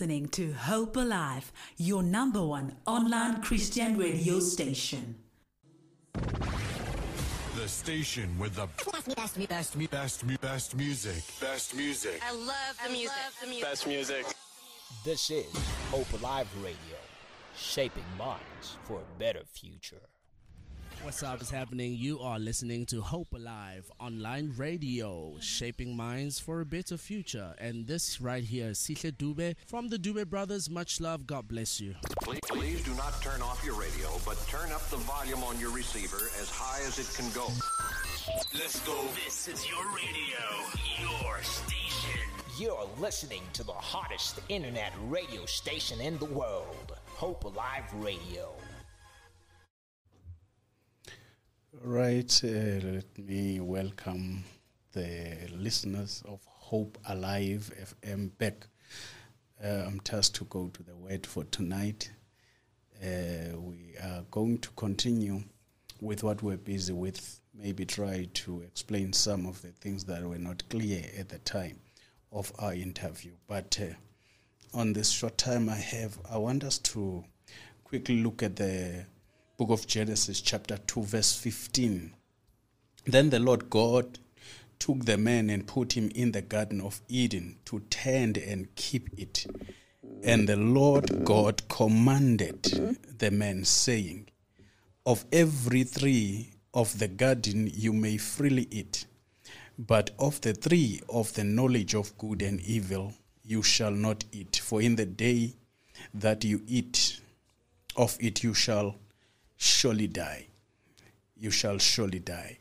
listening to Hope Alive, your number one online Christian radio station. The station with the Best, best, best, mu- best, mu- best music. Best music. I love the music. the music. Best music. This is Hope Alive Radio, shaping minds for a better future. What's up is happening? You are listening to Hope Alive online radio, shaping minds for a better future. And this right here is Sihle Dube from the Dube Brothers. Much love. God bless you. Please, please do not turn off your radio, but turn up the volume on your receiver as high as it can go. Let's go. This is your radio, your station. You're listening to the hottest internet radio station in the world, Hope Alive Radio. Right, uh, let me welcome the listeners of Hope Alive FM back. Uh, I'm tasked to go to the word for tonight. Uh, we are going to continue with what we're busy with, maybe try to explain some of the things that were not clear at the time of our interview. But uh, on this short time I have, I want us to quickly look at the book of Genesis, chapter 2, verse 15. Then the Lord God took the man and put him in the Garden of Eden to tend and keep it. And the Lord God commanded the man, saying, Of every tree of the garden you may freely eat, but of the tree of the knowledge of good and evil you shall not eat, for in the day that you eat of it you shall surely die. You shall surely die.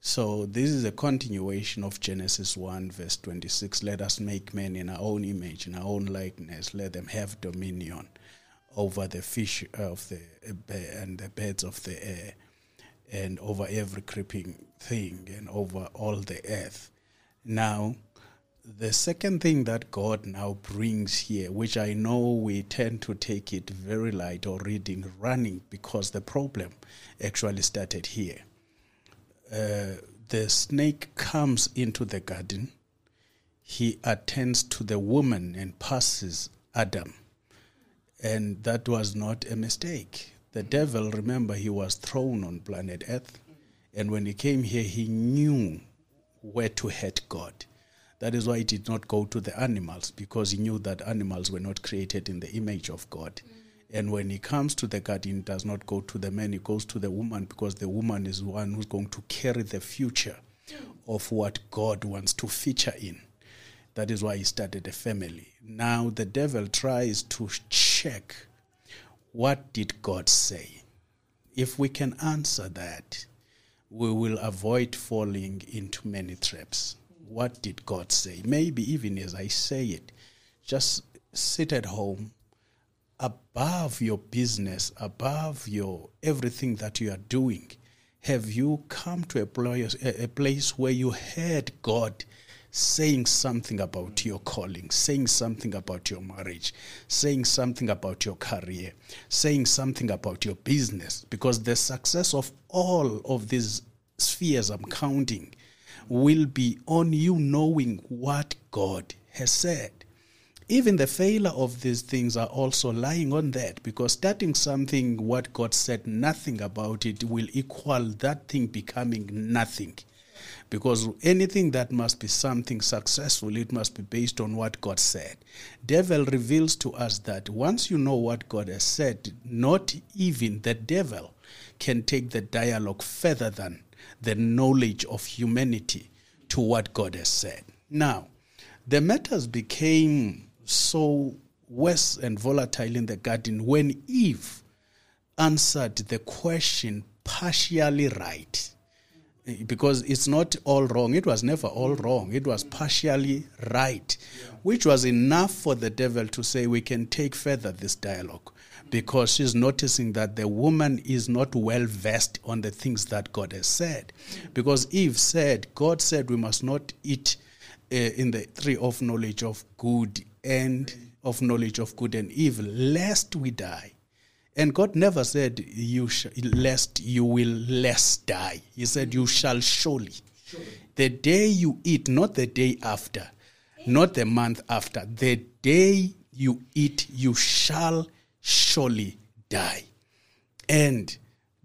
So this is a continuation of Genesis 1 verse 26. Let us make men in our own image, in our own likeness. Let them have dominion over the fish of the and the birds of the air and over every creeping thing and over all the earth. Now, the second thing that God now brings here, which I know we tend to take it very light or reading running because the problem actually started here. Uh, the snake comes into the garden, he attends to the woman and passes Adam. And that was not a mistake. The devil, remember, he was thrown on planet Earth. And when he came here, he knew where to hurt God. That is why he did not go to the animals because he knew that animals were not created in the image of God. Mm. And when he comes to the garden, he does not go to the man, he goes to the woman because the woman is one who's going to carry the future of what God wants to feature in. That is why he started a family. Now the devil tries to check what did God say? If we can answer that, we will avoid falling into many traps. What did God say? Maybe even as I say it, just sit at home above your business, above your everything that you are doing. Have you come to a place, where you heard God saying something about your calling, saying something about your marriage, saying something about your career, saying something about your business? Because the success of all of these spheres I'm counting will be on you knowing what God has said. Even the failure of these things are also lying on that because starting something, what God said nothing about it, will equal that thing becoming nothing. Because anything that must be something successful, it must be based on what God said. Devil reveals to us that once you know what God has said, not even the devil can take the dialogue further than the knowledge of humanity to what God has said. Now, the matters became so worse and volatile in the garden when Eve answered the question partially right. Because it's not all wrong. It was never all wrong. It was partially right, which was enough for the devil to say, We can take further this dialogue because she's noticing that the woman is not well versed on the things that God has said. Because Eve said, God said we must not eat uh, in the tree of knowledge of good and of knowledge of good and evil, lest we die. And God never said, "You sh- lest you will less die." He said, "You shall surely." The day you eat, not the day after, not the month after, the day you eat, you shall surely die. And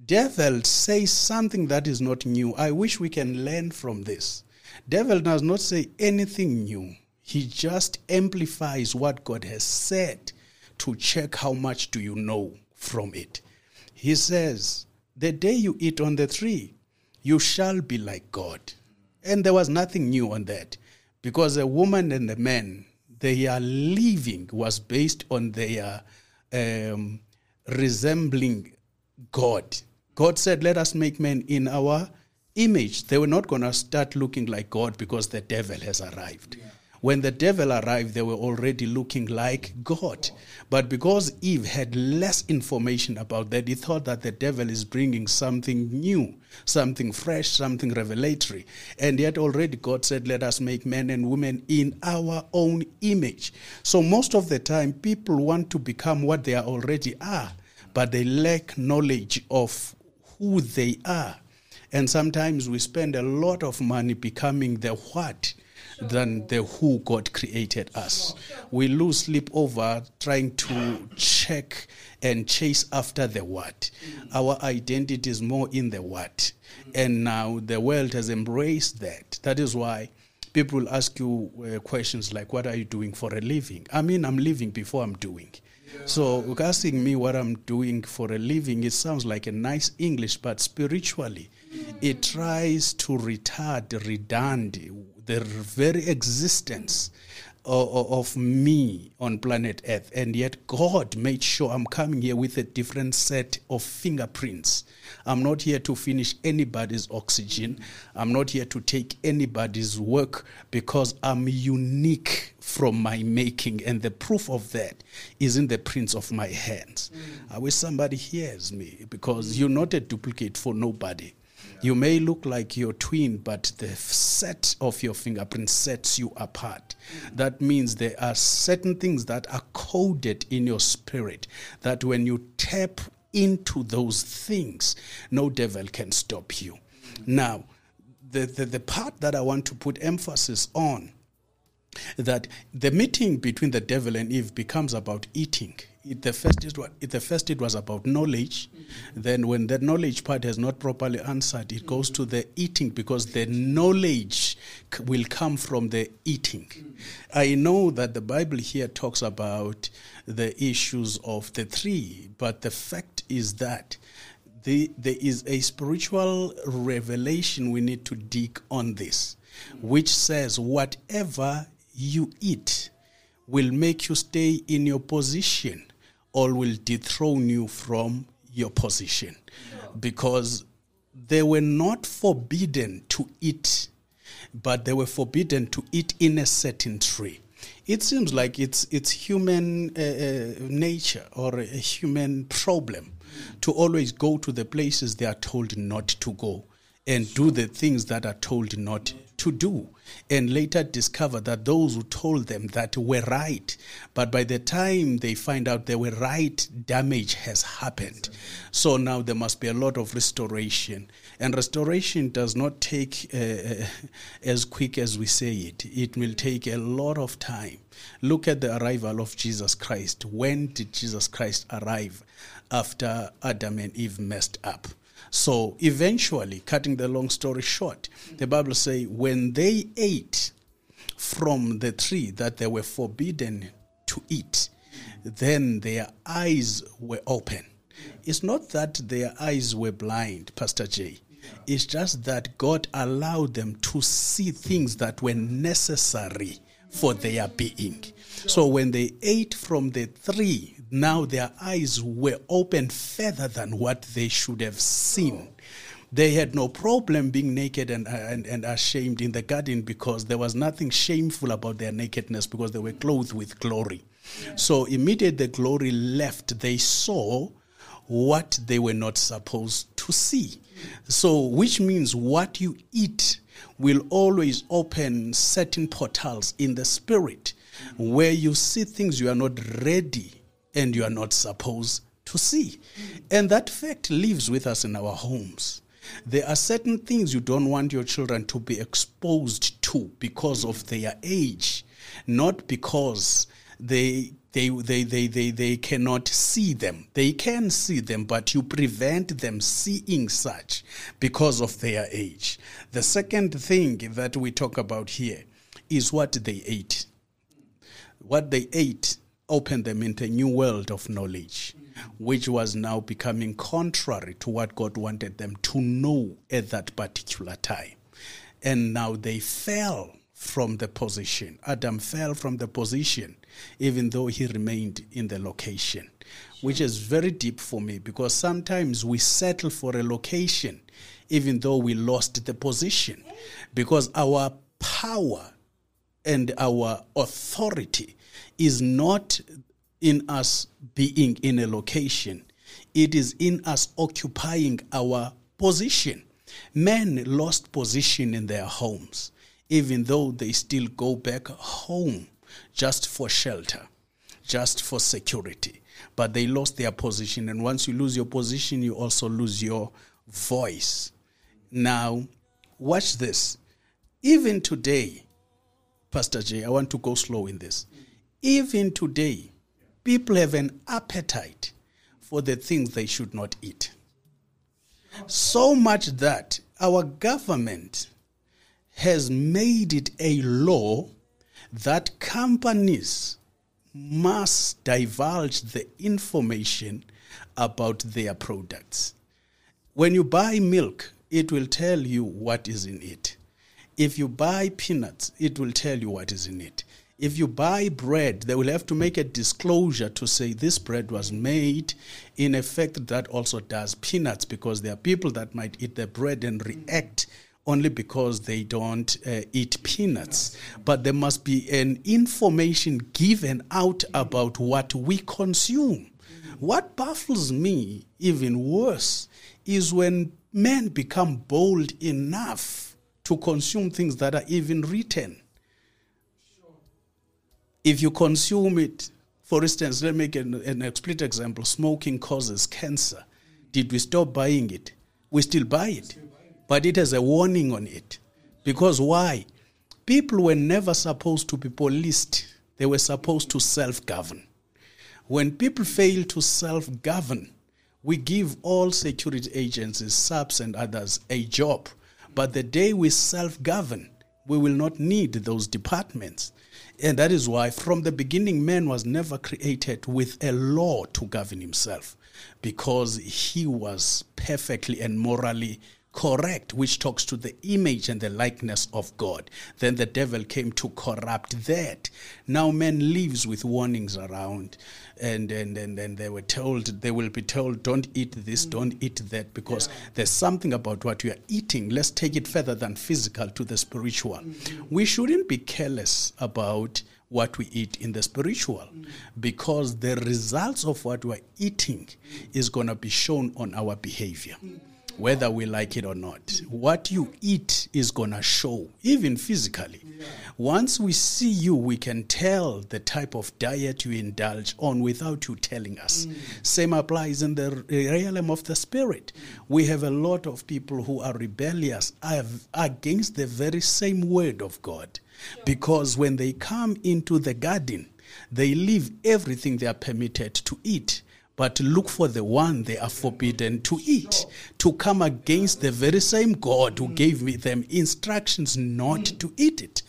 devil says something that is not new. I wish we can learn from this. Devil does not say anything new. He just amplifies what God has said to check how much do you know from it. He says, "The day you eat on the tree, you shall be like God." And there was nothing new on that because the woman and the man, their living was based on their um, resembling God. God said, Let us make man in our image. They were not going to start looking like God because the devil has arrived. When the devil arrived, they were already looking like God. But because Eve had less information about that, he thought that the devil is bringing something new, something fresh, something revelatory. And yet, already God said, Let us make men and women in our own image. So, most of the time, people want to become what they are already are, but they lack knowledge of who they are. And sometimes we spend a lot of money becoming the what than the who God created us. We lose sleep over trying to check and chase after the what. Our identity is more in the what. And now the world has embraced that. That is why people ask you uh, questions like, What are you doing for a living? I mean, I'm living before I'm doing. So, asking me what I'm doing for a living, it sounds like a nice English, but spiritually, it tries to retard, redund the very existence of, of me on planet Earth. And yet, God made sure I'm coming here with a different set of fingerprints. I'm not here to finish anybody's oxygen. I'm not here to take anybody's work because I'm unique from my making. And the proof of that is in the prints of my hands. Mm. I wish somebody hears me because you're not a duplicate for nobody. You may look like your twin, but the set of your fingerprints sets you apart. That means there are certain things that are coded in your spirit that when you tap into those things, no devil can stop you. Now, the, the, the part that I want to put emphasis on that the meeting between the devil and Eve becomes about eating it, the first it was, the first it was about knowledge. Mm-hmm. Then when the knowledge part has not properly answered, it goes to the eating because the knowledge c- will come from the eating. Mm-hmm. I know that the Bible here talks about the issues of the three, but the fact is that the, there is a spiritual revelation we need to dig on this, which says whatever you eat will make you stay in your position or will dethrone you from your position. Because they were not forbidden to eat, but they were forbidden to eat in a certain tree. It seems like it's, it's human uh, uh, nature or a human problem to always go to the places they are told not to go and do the things that are told not to do and later discover that those who told them that were right. But by the time they find out they were right damage has happened. So now there must be a lot of restoration. And restoration does not take uh, uh, as quick as we say it. It will take a lot of time. Look at the arrival of Jesus Christ. When did Jesus Christ arrive after Adam and Eve messed up so eventually, cutting the long story short, the Bible says when they ate from the tree that they were forbidden to eat, then their eyes were open. It's not that their eyes were blind, Pastor J. It's just that God allowed them to see things that were necessary for their being. So when they ate from the tree, now their eyes were opened further than what they should have seen. They had no problem being naked and, and, and ashamed in the garden because there was nothing shameful about their nakedness because they were clothed with glory. So immediately the glory left, they saw what they were not supposed to see. So, which means what you eat will always open certain portals in the spirit where you see things you are not ready and you are not supposed to see. And that fact lives with us in our homes. There are certain things you don't want your children to be exposed to because of their age, not because they they, they, they, they, they cannot see them. They can see them, but you prevent them seeing such because of their age. The second thing that we talk about here is what they ate. What they ate opened them into a new world of knowledge, which was now becoming contrary to what God wanted them to know at that particular time. And now they fell from the position. Adam fell from the position, even though he remained in the location, which is very deep for me because sometimes we settle for a location, even though we lost the position, because our power and our authority is not in us being in a location, it is in us occupying our position. Men lost position in their homes, even though they still go back home just for shelter, just for security. But they lost their position, and once you lose your position, you also lose your voice. Now, watch this. Even today, Pastor J, I want to go slow in this. Even today, people have an appetite for the things they should not eat. So much that our government has made it a law that companies must divulge the information about their products. When you buy milk, it will tell you what is in it. If you buy peanuts, it will tell you what is in it. If you buy bread, they will have to make a disclosure to say this bread was made in effect that also does peanuts because there are people that might eat the bread and react only because they don't uh, eat peanuts. But there must be an information given out about what we consume. What baffles me even worse is when men become bold enough to consume things that are even written. If you consume it, for instance, let me make an, an explicit example smoking causes cancer. Did we stop buying it? We still buy it, but it has a warning on it. Because why? People were never supposed to be policed, they were supposed to self govern. When people fail to self govern, we give all security agencies, SAPS, and others a job. But the day we self govern, we will not need those departments. And that is why, from the beginning, man was never created with a law to govern himself because he was perfectly and morally correct, which talks to the image and the likeness of God. Then the devil came to corrupt that. Now man lives with warnings around, and and and, and they were told they will be told, don't eat this, mm. don't eat that, because there's something about what you are eating. Let's take it further than physical to the spiritual. Mm-hmm. We shouldn't be careless about what we eat in the spiritual mm. because the results of what we're eating is going to be shown on our behavior mm. Whether we like it or not. What you eat is going to show, even physically. Once we see you, we can tell the type of diet you indulge on without you telling us. Mm. Same applies in the eh, realm of the spirit. We have a lot of people who are rebellious against the very same word of God. Because when they come into the garden, they leave everything they are permitted to eat but look for the one they are forbidden to eat, to come against the very same God who gave me them instructions not to eat it.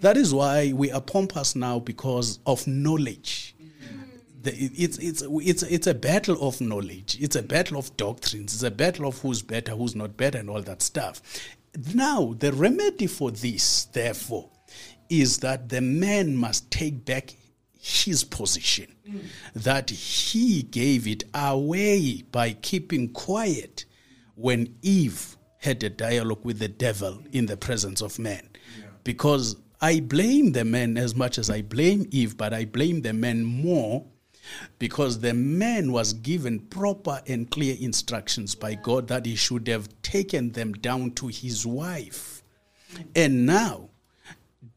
That is why we are pompous now because of knowledge. It's, it's, it's, it's a battle of knowledge. It's a battle of doctrines. It's a battle of who's better, who's not better, and all that stuff. Now, the remedy for this, therefore, is that the man must take back his position, mm. that he gave it away by keeping quiet when Eve had a dialogue with the devil in the presence of man. Yeah. Because I blame the man as much as I blame Eve, but I blame the man more because the man was given proper and clear instructions by God that he should have taken them down to his wife. And now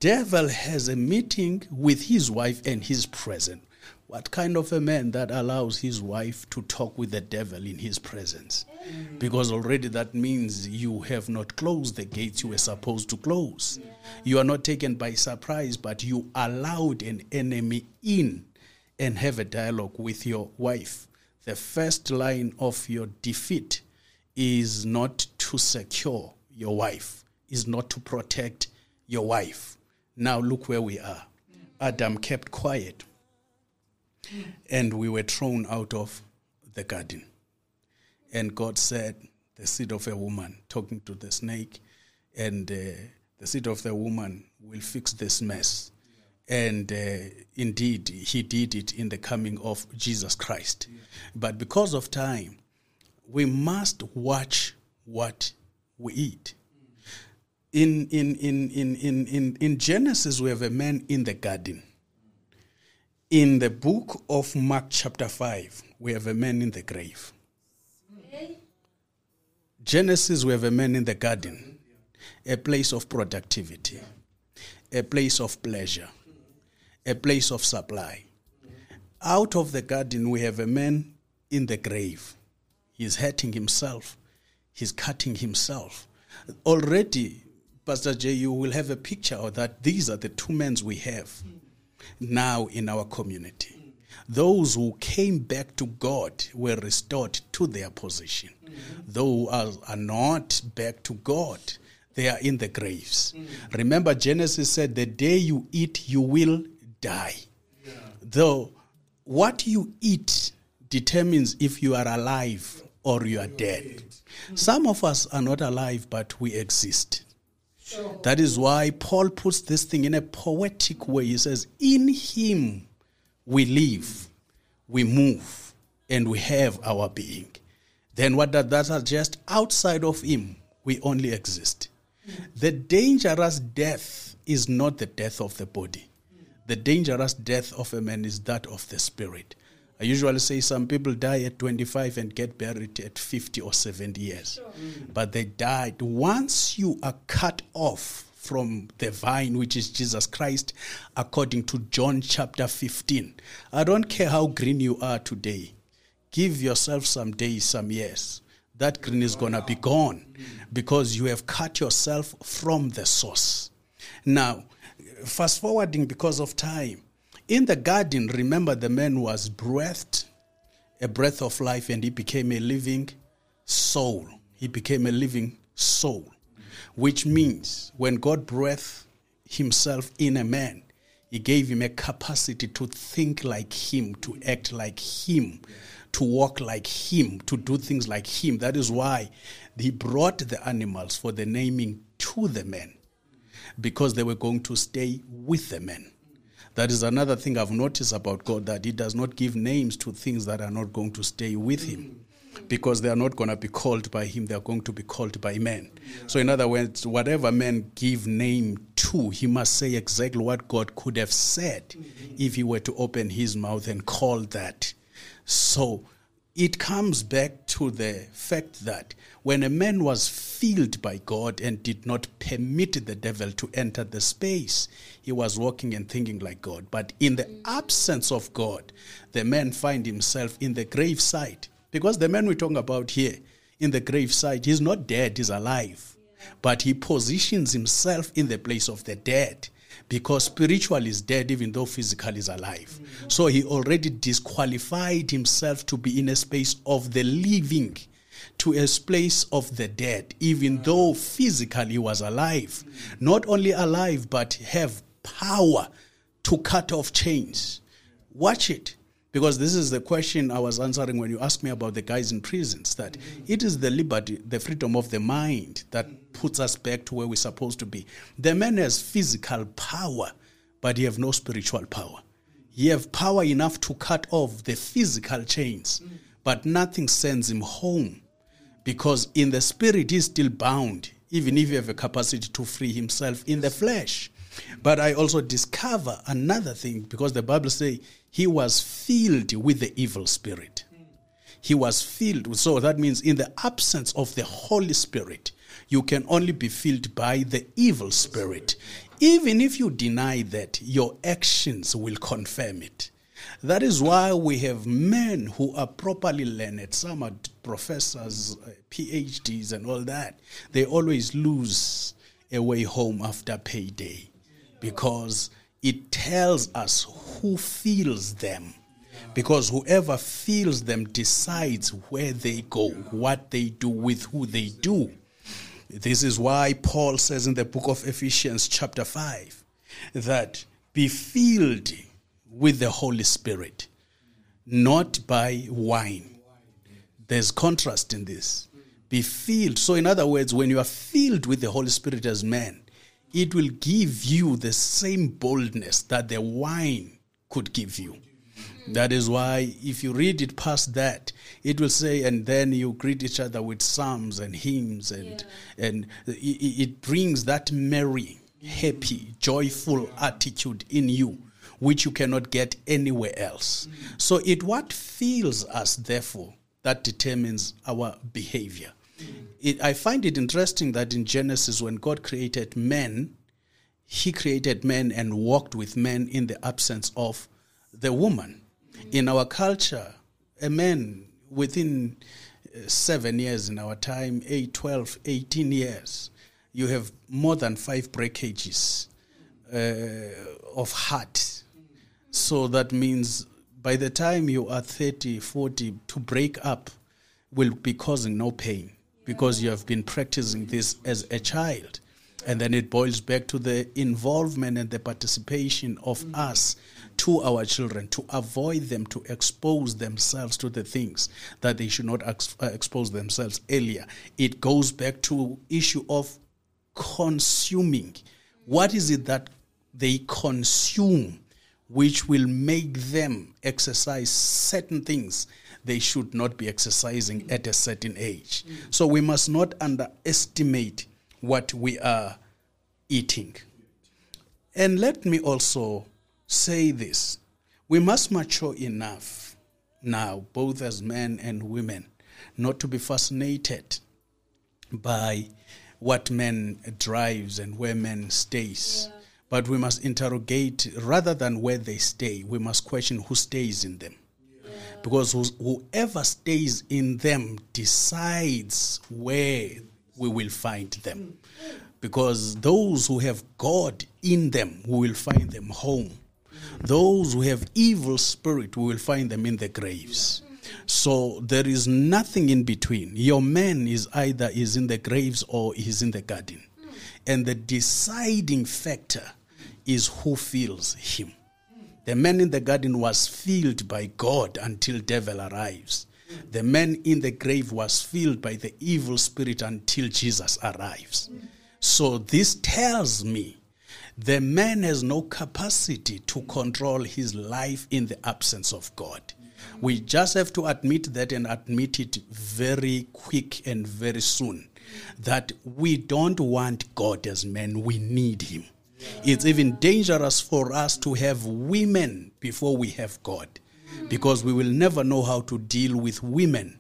devil has a meeting with his wife and he's present. What kind of a man that allows his wife to talk with the devil in his presence? Because already that means you have not closed the gates you were supposed to close. You are not taken by surprise, but you allowed an enemy in and have a dialogue with your wife. The first line of your defeat is not to secure your wife, is not to protect your wife. Now look where we are. Adam kept quiet and we were thrown out of the garden. And God said, The seed of a woman, talking to the snake, and uh, the seed of the woman will fix this mess. And uh, indeed, he did it in the coming of Jesus Christ. But because of time, we must watch what we eat. In, in, in, in, in, in, in Genesis, we have a man in the garden. In the book of Mark, chapter 5, we have a man in the grave. Genesis, we have a man in the garden, a place of productivity, a place of pleasure, a place of supply. Out of the garden, we have a man in the grave. He's hurting himself, he's cutting himself. Already, Pastor J, you will have a picture of that. These are the two men we have now in our community. Those who came back to God were restored to their position. Those are, are not back to God, they are in the graves. Remember, Genesis said, The day you eat, you will die. Though what you eat determines if you are alive or you are dead. Some of us are not alive, but we exist. That is why Paul puts this thing in a poetic way. He says, In him we live, we move, and we have our being. Then what does that suggest? Outside of him, we only exist. The dangerous death is not the death of the body. The dangerous death of a man is that of the spirit. I usually say some people die at 25 and get buried at 50 or 70 years. Mm. But they died. Once you are cut off from the vine, which is Jesus Christ, according to John chapter 15, I don't care how green you are today, give yourself some days, some years. That green is going to be gone mm. because you have cut yourself from the source. Now, fast forwarding because of time, in the garden, remember the man was breathed a breath of life and he became a living soul. He became a living soul, which means when God breathed himself in a man, he gave him a capacity to think like him, to act like him, to walk like him, to do things like him. That is why he brought the animals for the naming to the men, because they were going to stay with the men. That is another thing I've noticed about God that He does not give names to things that are not going to stay with Him. Because they are not going to be called by Him, they are going to be called by men. So, in other words, whatever men give name to, He must say exactly what God could have said if He were to open His mouth and call that. So, it comes back to the fact that when a man was filled by God and did not permit the devil to enter the space, he was walking and thinking like God. But in the mm. absence of God, the man find himself in the graveside. Because the man we're talking about here, in the graveside, he's not dead, he's alive. But he positions himself in the place of the dead because spiritual is dead even though physical is alive. So he already disqualified himself to be in a space of the living to a place of the dead, even though physically he was alive. Not only alive, but have power to cut off chains. Watch it. Because this is the question I was answering when you asked me about the guys in prisons that it is the liberty, the freedom of the mind that puts us back to where we're supposed to be. The man has physical power, but he have no spiritual power. He have power enough to cut off the physical chains, but nothing sends him home because in the spirit he's still bound, even if he have a capacity to free himself in the flesh. But I also discover another thing because the Bible says he was filled with the evil spirit. He was filled. So that means in the absence of the Holy Spirit, you can only be filled by the evil spirit. Even if you deny that, your actions will confirm it. That is why we have men who are properly learned. Some are professors, PhDs, and all that. They always lose a way home after payday because it tells us who feels them. Because whoever feels them decides where they go, what they do, with who they do. This is why Paul says in the book of Ephesians, chapter 5, that be filled with the Holy Spirit, not by wine. There's contrast in this. Be filled. So, in other words, when you are filled with the Holy Spirit as man, it will give you the same boldness that the wine could give you. That is why, if you read it past that, it will say, and then you greet each other with psalms and hymns, and yeah. and it, it brings that merry, happy, joyful attitude in you, which you cannot get anywhere else. So it what fills us, therefore, that determines our behavior. It, I find it interesting that in Genesis, when God created men, He created men and walked with men in the absence of the woman in our culture, a man within uh, seven years in our time, 8, 12, 18 years, you have more than five breakages uh, of heart. So that means by the time you are 30, 40, to break up will be causing no pain because you have been practicing this as a child. And then it boils back to the involvement and the participation of us to our children to avoid them to expose themselves to the things that they should not ex- uh, expose themselves earlier. It goes back to issue of consuming. What is it that they consume which will make them exercise certain things they should not be exercising at a certain age. So we must not underestimate what we are eating. And let me also say this we must mature enough now, both as men and women, not to be fascinated by what men drives and where men stays. Yeah. But we must interrogate rather than where they stay, we must question who stays in them. Because whoever stays in them decides where we will find them. Because those who have God in them, we will find them home. Those who have evil spirit, we will find them in the graves. So there is nothing in between. Your man is either is in the graves or is in the garden. And the deciding factor is who fills him. The man in the garden was filled by God until devil arrives. The man in the grave was filled by the evil spirit until Jesus arrives. So this tells me the man has no capacity to control his life in the absence of God. We just have to admit that and admit it very quick and very soon that we don't want God as men, we need him. It's even dangerous for us to have women before we have God because we will never know how to deal with women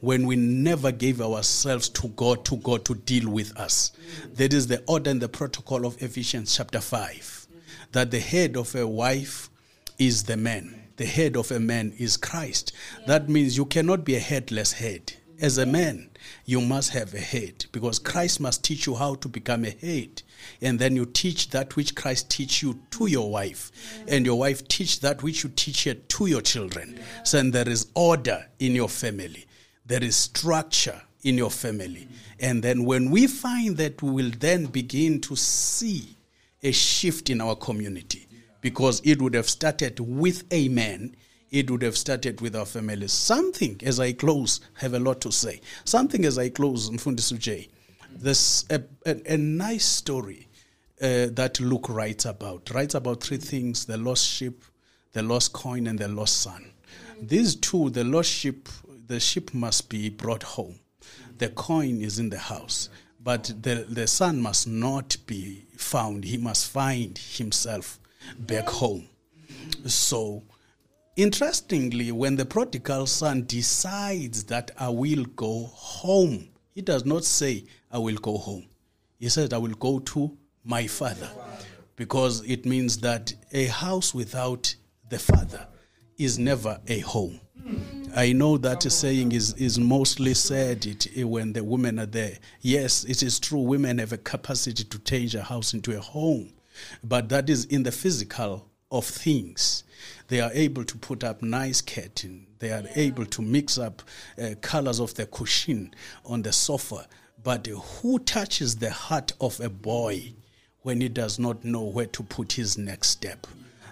when we never gave ourselves to God, to God to deal with us. That is the order and the protocol of Ephesians chapter 5. That the head of a wife is the man, the head of a man is Christ. That means you cannot be a headless head. As a man, you must have a head because Christ must teach you how to become a head. And then you teach that which Christ teach you to your wife. And your wife teach that which you teach her to your children. So there is order in your family there is structure in your family. And then when we find that, we will then begin to see a shift in our community because it would have started with a man. It would have started with our families. Something, as I close, have a lot to say. Something, as I close, Mfundisi J. This a, a, a nice story uh, that Luke writes about. Writes about three things: the lost sheep, the lost coin, and the lost son. These two, the lost sheep, the ship must be brought home. The coin is in the house, but the, the son must not be found. He must find himself back home. So, interestingly, when the prodigal son decides that I will go home, he does not say, I will go home. He says, I will go to my father. Because it means that a house without the father is never a home. I know that saying is, is mostly said it, eh, when the women are there. Yes, it is true, women have a capacity to change a house into a home, but that is in the physical of things. They are able to put up nice curtain. They are able to mix up uh, colors of the cushion on the sofa. But who touches the heart of a boy when he does not know where to put his next step?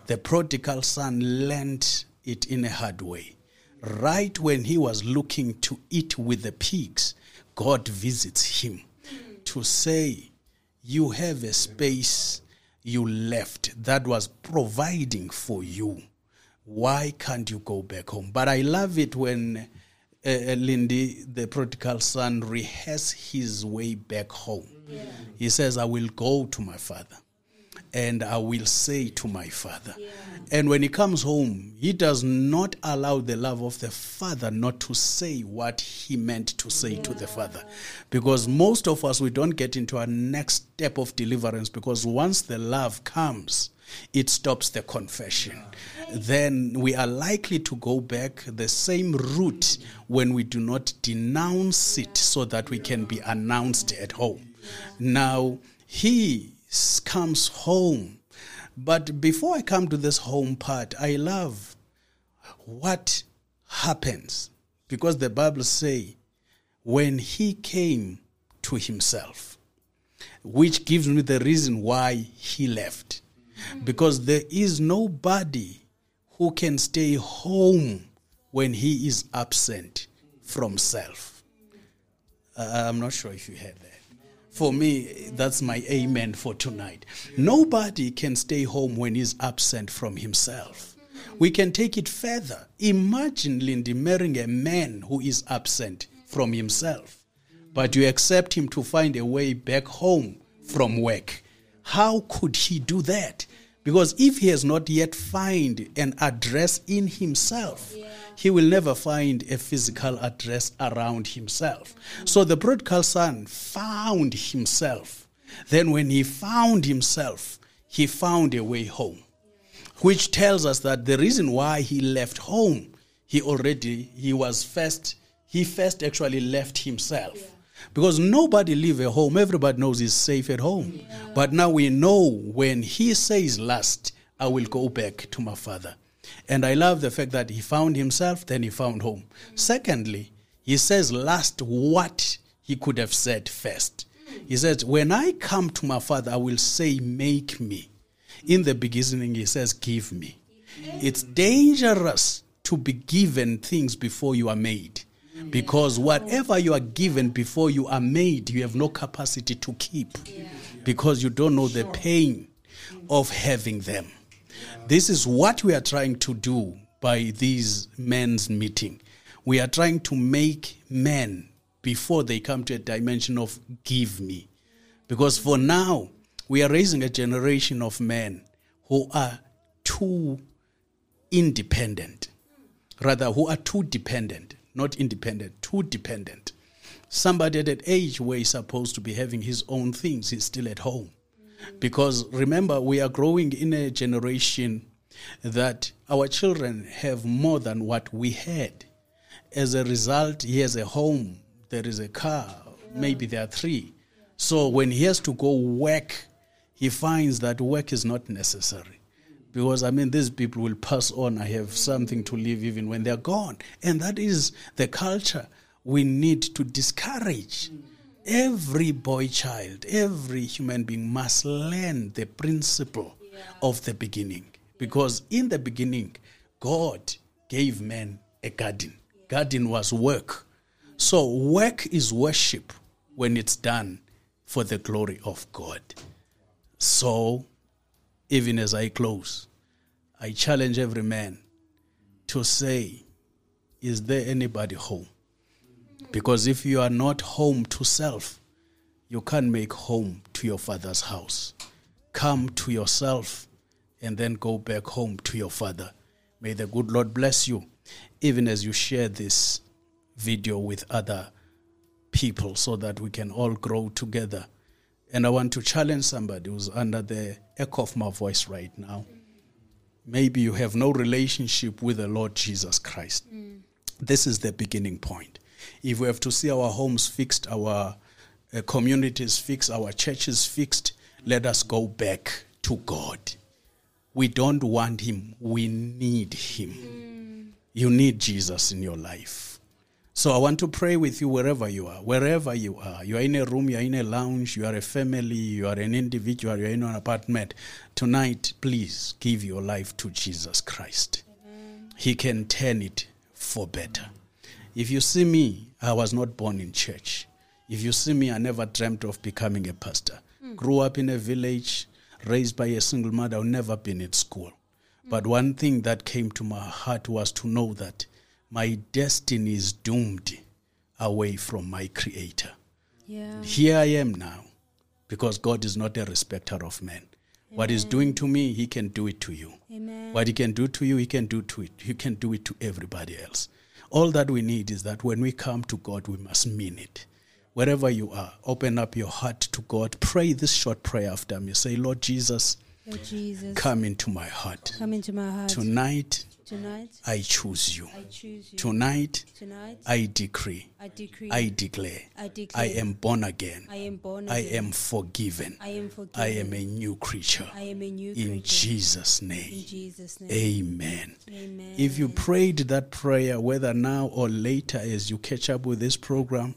The prodigal son learned it in a hard way. Right when he was looking to eat with the pigs, God visits him to say, You have a space you left that was providing for you. Why can't you go back home? But I love it when uh, uh, Lindy, the prodigal son, rehearses his way back home. Yeah. He says, I will go to my father and I will say to my father. Yeah. And when he comes home, he does not allow the love of the father not to say what he meant to say yeah. to the father. Because most of us, we don't get into our next step of deliverance because once the love comes, it stops the confession. Then we are likely to go back the same route when we do not denounce it so that we can be announced at home. Now, he comes home. But before I come to this home part, I love what happens because the Bible say when he came to himself, which gives me the reason why he left. Because there is nobody who can stay home when he is absent from self. Uh, I'm not sure if you heard that. For me, that's my amen for tonight. Nobody can stay home when he's absent from himself. We can take it further. Imagine Lindy marrying a man who is absent from himself, but you accept him to find a way back home from work. How could he do that? Because if he has not yet found an address in himself, yeah he will never find a physical address around himself. So the prodigal son found himself. Then, when he found himself, he found a way home, which tells us that the reason why he left home, he already, he was first, he first actually left himself. Because nobody leave a home, everybody knows he's safe at home. But now we know when he says last, I will go back to my father. And I love the fact that he found himself, then he found home. Mm. Secondly, he says last what he could have said first. He mm. says, When I come to my father, I will say, Make me. In the beginning, he says, Give me. It's dangerous to be given things before you are made. Because whatever you are given before you are made, you have no capacity to keep. Because you don't know the pain of having them. This is what we are trying to do by these men's meeting. We are trying to make men before they come to a dimension of give me. Because for now, we are raising a generation of men who are too independent, rather, who are too dependent, not independent, too dependent. Somebody at an age where he's supposed to be having his own things, he's still at home. Because remember, we are growing in a generation that our children have more than what we had. As a result, he has a home, there is a car, maybe there are three. So when he has to go work, he finds that work is not necessary. Because, I mean, these people will pass on. I have something to live even when they're gone. And that is the culture we need to discourage. Every boy child, every human being must learn the principle yeah. of the beginning. Because in the beginning, God gave man a garden. Garden was work. So work is worship when it's done for the glory of God. So, even as I close, I challenge every man to say, Is there anybody home? Because if you are not home to self, you can't make home to your father's house. Come to yourself and then go back home to your father. May the good Lord bless you, even as you share this video with other people so that we can all grow together. And I want to challenge somebody who's under the echo of my voice right now. Maybe you have no relationship with the Lord Jesus Christ. This is the beginning point. If we have to see our homes fixed, our uh, communities fixed, our churches fixed, let us go back to God. We don't want Him, we need Him. You need Jesus in your life. So I want to pray with you wherever you are, wherever you are. You are in a room, you are in a lounge, you are a family, you are an individual, you are in an apartment. Tonight, please give your life to Jesus Christ. He can turn it for better. If you see me, I was not born in church. If you see me, I never dreamt of becoming a pastor. Hmm. Grew up in a village, raised by a single mother, I've never been at school. Hmm. But one thing that came to my heart was to know that my destiny is doomed away from my creator. Yeah. Here I am now because God is not a respecter of men. What he's doing to me, he can do it to you. Amen. What he can do to you, he can do to it. He can do it to everybody else. All that we need is that when we come to God, we must mean it. Wherever you are, open up your heart to God. Pray this short prayer after me. Say, Lord Jesus, Lord Jesus, come into my heart. come into my heart. Tonight, Tonight, I choose you. I choose you. Tonight, Tonight, I decree, I decree. I declare, I declare. I am born again. I am born I am forgiven. I am forgiven. I am a new creature. I am a new In creature. Jesus' In name. Jesus' name. Amen. Amen. If you prayed that prayer, whether now or later as you catch up with this program,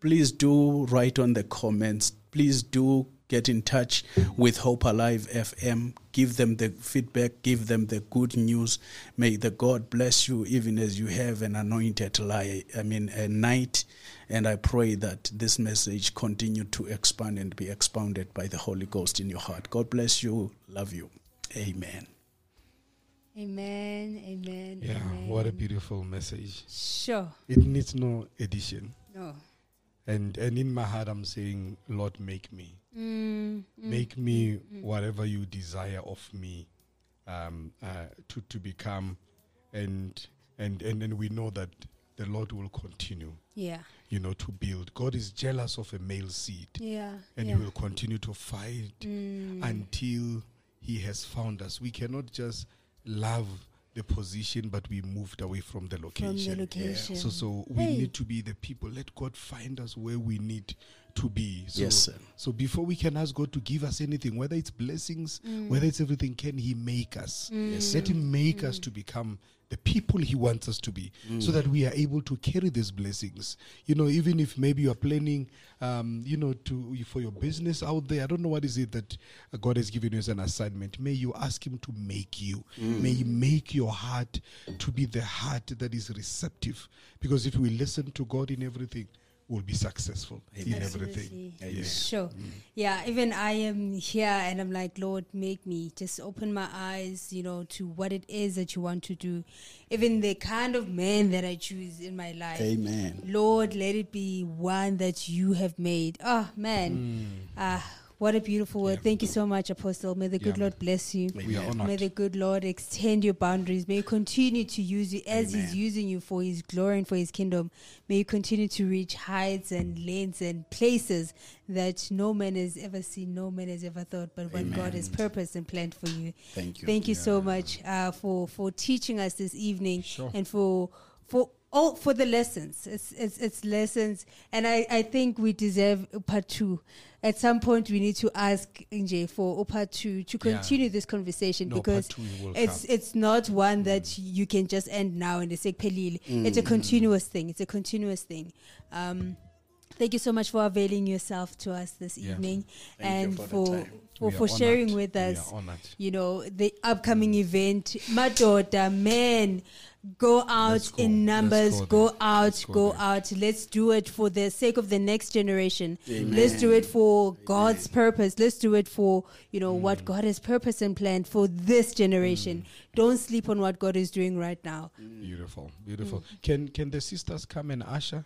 please do write on the comments. Please do get in touch with Hope Alive FM. Give them the feedback, give them the good news. May the God bless you even as you have an anointed lie, I mean a night. And I pray that this message continue to expand and be expounded by the Holy Ghost in your heart. God bless you. Love you. Amen. Amen. Amen. Yeah, amen. what a beautiful message. Sure. It needs no addition. No. And and in my heart I'm saying, Lord, make me. Mm, mm, make me mm, mm. whatever you desire of me um, uh, to, to become. And, and, and then we know that the Lord will continue. Yeah. You know, to build. God is jealous of a male seed. Yeah, And yeah. He will continue to fight Mm. until He has found us. We cannot just love the position, but we moved away from the location. From the location. So, so we Hey. need to be the people. Let God find us where we need to be. So, Yes, sir. So before we can ask God to give us anything, whether it's blessings, Mm. whether it's everything, can He make us? Yes, Let. Him make us to become the people He wants us to be, so Mm. that we are able to carry these blessings. You know, even if maybe you are planning, um, you know, to for your business out there. I don't know what is it that God has given you as an assignment. May you ask Him to make you. Mm. May He make your heart to be the heart that is receptive. Because if we listen to God in everything, we'll be successful in everything. Yeah. Sure. Mm. Yeah, even I am here and I'm like, Lord, make me just open my eyes, you know, to what it is that you want to do. Even the kind of man that I choose in my life. Amen. Lord, let it be one that you have made. Oh, man. Mm. Ah, what a beautiful word. Thank you so much, Apostle. May the good Yeah. Lord bless you. We. May the good Lord extend your boundaries. May you continue to use you as He's using you for His glory and for His kingdom. May you continue to reach heights and lanes and places that no man has ever seen, no man has ever thought, but what God has purposed and planned for you. Thank you. Thank you so much uh, for for teaching us this evening Sure. and for for all for the lessons. It's it's it's lessons, and I I think we deserve a part two. At some point, we need to ask Nje for a part two to Yeah. continue this conversation No, because part two will it's come. it's not one that you can just end now and say pelile. It's a continuous thing. It's a continuous thing. Um, Thank you so much for availing yourself to us this Yeah. evening Thank and for for for, for sharing with us you know the upcoming event madoda men go out Let's in numbers. Let's go go, out Let's go go out. Let's do it for the sake of the next generation. Amen. let's do it for god's purpose. Let's do it for you know Mm. what god has purpose and planned for this mm. generation. Don't sleep on what god is doing right now. Mm. Mm. Beautiful, beautiful. Can can the sisters come and usher?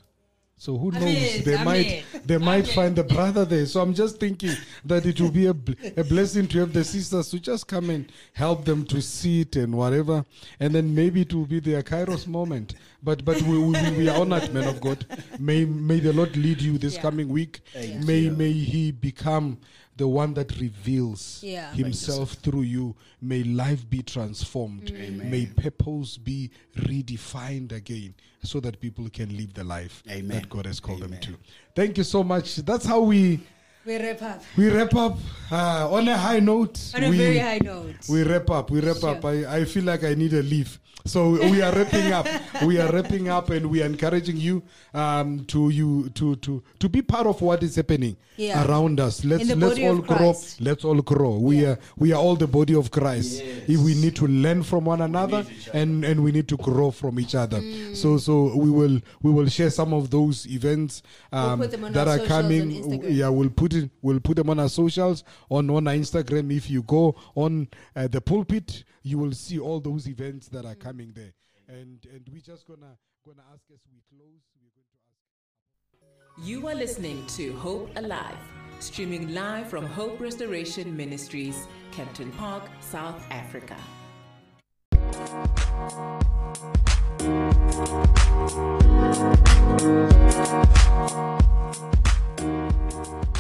So who knows? They might they might find the brother there. So I'm just thinking that it will be a, bl- a blessing to have the sisters to just come and help them to sit and whatever, and then maybe it will be their Kairos moment. But but we, we, we are honored, man of God. May may the Lord lead you this Yeah. coming week. Thank may you. may He become the one that reveals Yeah. himself through you. May life be transformed. Mm. Amen. May purpose be redefined again so that people can live the life Amen. that God has called them to. Thank you so much. That's how we We wrap up we wrap up uh, on a high note. on a we, very high note. we wrap up. We wrap up. I, I feel like I need a leave. So we are wrapping up. We are wrapping up, and we are encouraging you um, to you to to to be part of what is happening Yeah. around us. Let's In the let's all grow. Let's all grow. We are we are all the body of Christ. If we need to learn from one another, and and we need to grow from each other. Mm. So so we will we will share some of those events um, put them on that are coming. Yeah, we'll put it. We'll put them on our socials on on our Instagram. If you go on uh, the pulpit, you will see all those events that are coming there. And and we're just gonna gonna ask as we close. Going to. You are listening to Hope Alive, streaming live from Hope Restoration Ministries, Kempton Park, South Africa. Thank